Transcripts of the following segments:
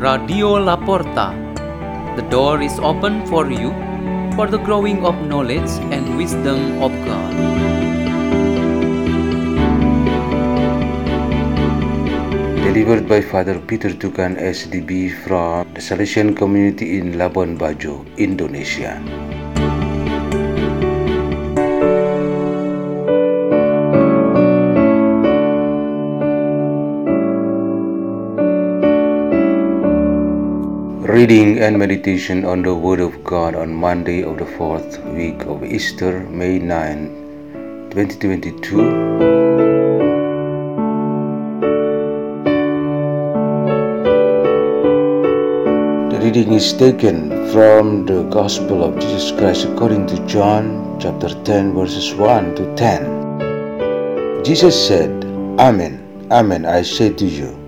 Radio Laporta. The door is open for you for the growing of knowledge and wisdom of God. Delivered by Father Peter Tukan SDB from the Salesian community in Labuan Bajo, Indonesia. Reading and meditation on the Word of God on Monday of the fourth week of Easter, May 9, 2022. The reading is taken from the Gospel of Jesus Christ according to John chapter 10, verses 1 to 10. Jesus said, Amen, Amen, I say to you.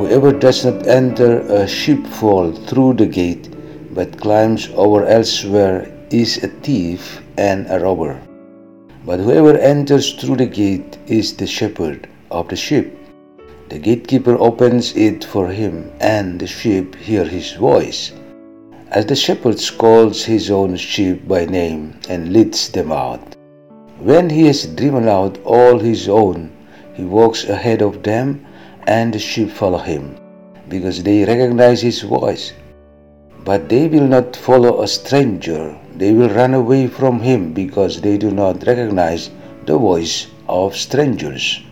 Whoever does not enter a sheepfold through the gate, but climbs over elsewhere, is a thief and a robber. But whoever enters through the gate is the shepherd of the sheep. The gatekeeper opens it for him, and the sheep hear his voice. As the shepherd calls his own sheep by name and leads them out. When he has driven out all his own, he walks ahead of them and the sheep follow him, because they recognize his voice. But they will not follow a stranger, they will run away from him, because they do not recognize the voice of strangers.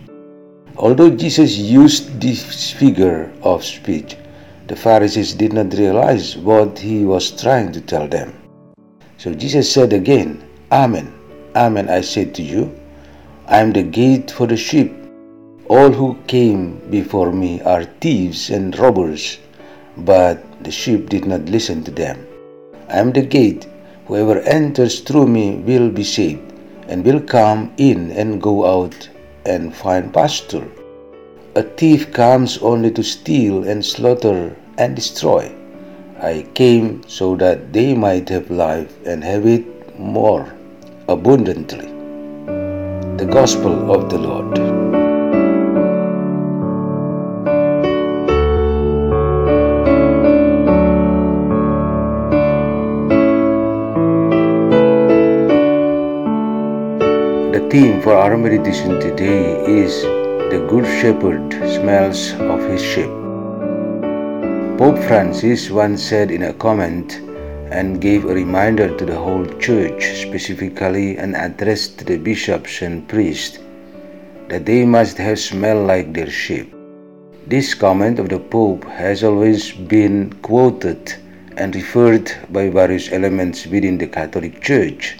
Although Jesus used this figure of speech, the Pharisees did not realize what he was trying to tell them. So Jesus said again, Amen, Amen, I say to you, I am the gate for the sheep. All who came before me are thieves and robbers, but the sheep did not listen to them. I am the gate. Whoever enters through me will be saved, and will come in and go out and find pasture. A thief comes only to steal and slaughter and destroy. I came so that they might have life and have it more abundantly. The Gospel of the Lord. Theme for our meditation today is The Good Shepherd Smells of His Sheep. Pope Francis once said in a comment and gave a reminder to the whole church, specifically an address to the bishops and priests, that they must have smell like their sheep. This comment of the Pope has always been quoted and referred by various elements within the Catholic Church.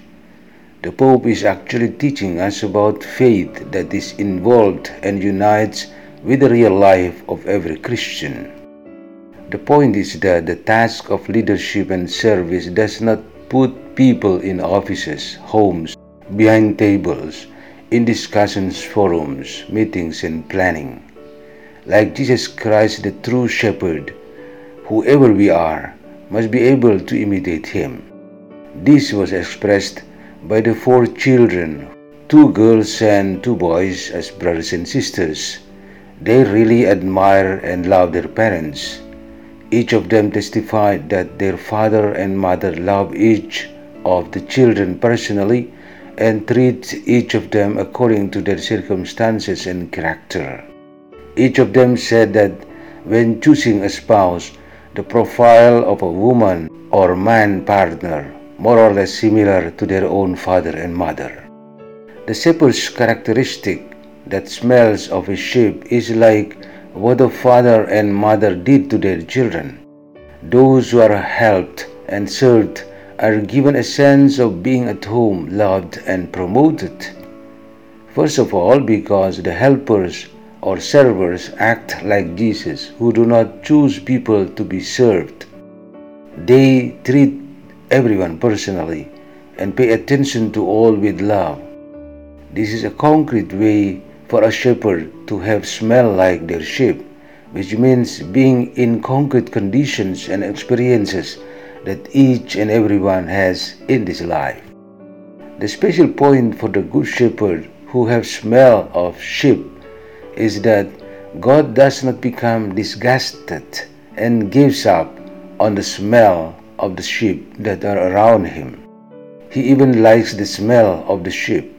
The Pope is actually teaching us about faith that is involved and unites with the real life of every Christian. The point is that the task of leadership and service does not put people in offices, homes, behind tables, in discussions forums, meetings, and planning. Like Jesus Christ, the true shepherd, whoever we are, must be able to imitate him. This was expressed by the four children, two girls and two boys, as brothers and sisters. They really admire and love their parents. Each of them testified that their father and mother love each of the children personally and treat each of them according to their circumstances and character. Each of them said that when choosing a spouse, the profile of a woman or man partner more or less similar to their own father and mother. The shepherd's characteristic that smells of his sheep is like what the father and mother did to their children. Those who are helped and served are given a sense of being at home, loved, and promoted. First of all, because the helpers or servers act like Jesus, who do not choose people to be served. They treat everyone personally and pay attention to all with love. This is a concrete way for a shepherd to have smell like their sheep, which means being in concrete conditions and experiences that each and everyone has in this life. The special point for the good shepherd who have smell of sheep is that God does not become disgusted and gives up on the smell of the sheep that are around him. He even likes the smell of the sheep.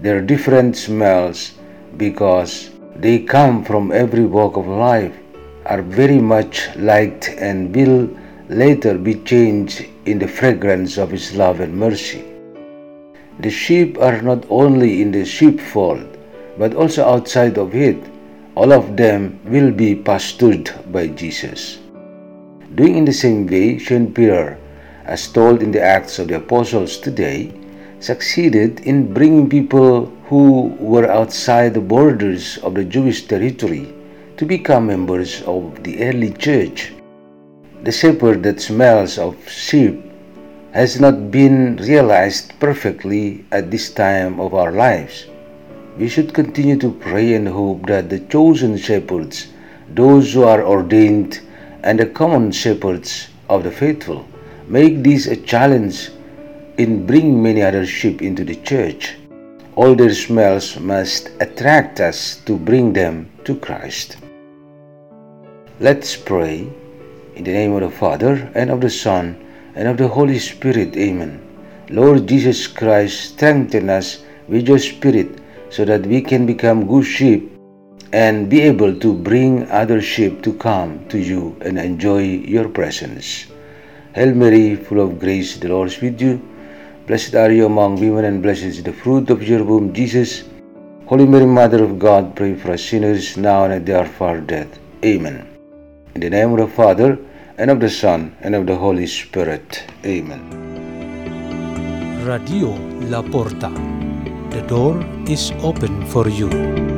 There are different smells because they come from every walk of life, are very much liked, and will later be changed in the fragrance of His love and mercy. The sheep are not only in the sheepfold, but also outside of it. All of them will be pastured by Jesus. Doing in the same way, St. Peter, as told in the Acts of the Apostles today, succeeded in bringing people who were outside the borders of the Jewish territory to become members of the early church. The shepherd that smells of sheep has not been realized perfectly at this time of our lives. We should continue to pray and hope that the chosen shepherds, those who are ordained, and the common shepherds of the faithful, make this a challenge in bringing many other sheep into the church. All their smells must attract us to bring them to Christ. Let's pray. In the name of the Father, and of the Son, and of the Holy Spirit. Amen. Lord Jesus Christ, strengthen us with your Spirit so that we can become good sheep and be able to bring other sheep to come to you and enjoy your presence. Hail Mary, full of grace, the Lord is with you. Blessed are you among women, and blessed is the fruit of your womb, Jesus. Holy Mary, Mother of God, pray for us sinners now and at the hour of our death. Amen. In the name of the Father, and of the Son, and of the Holy Spirit. Amen. Radio La Porta. The door is open for you.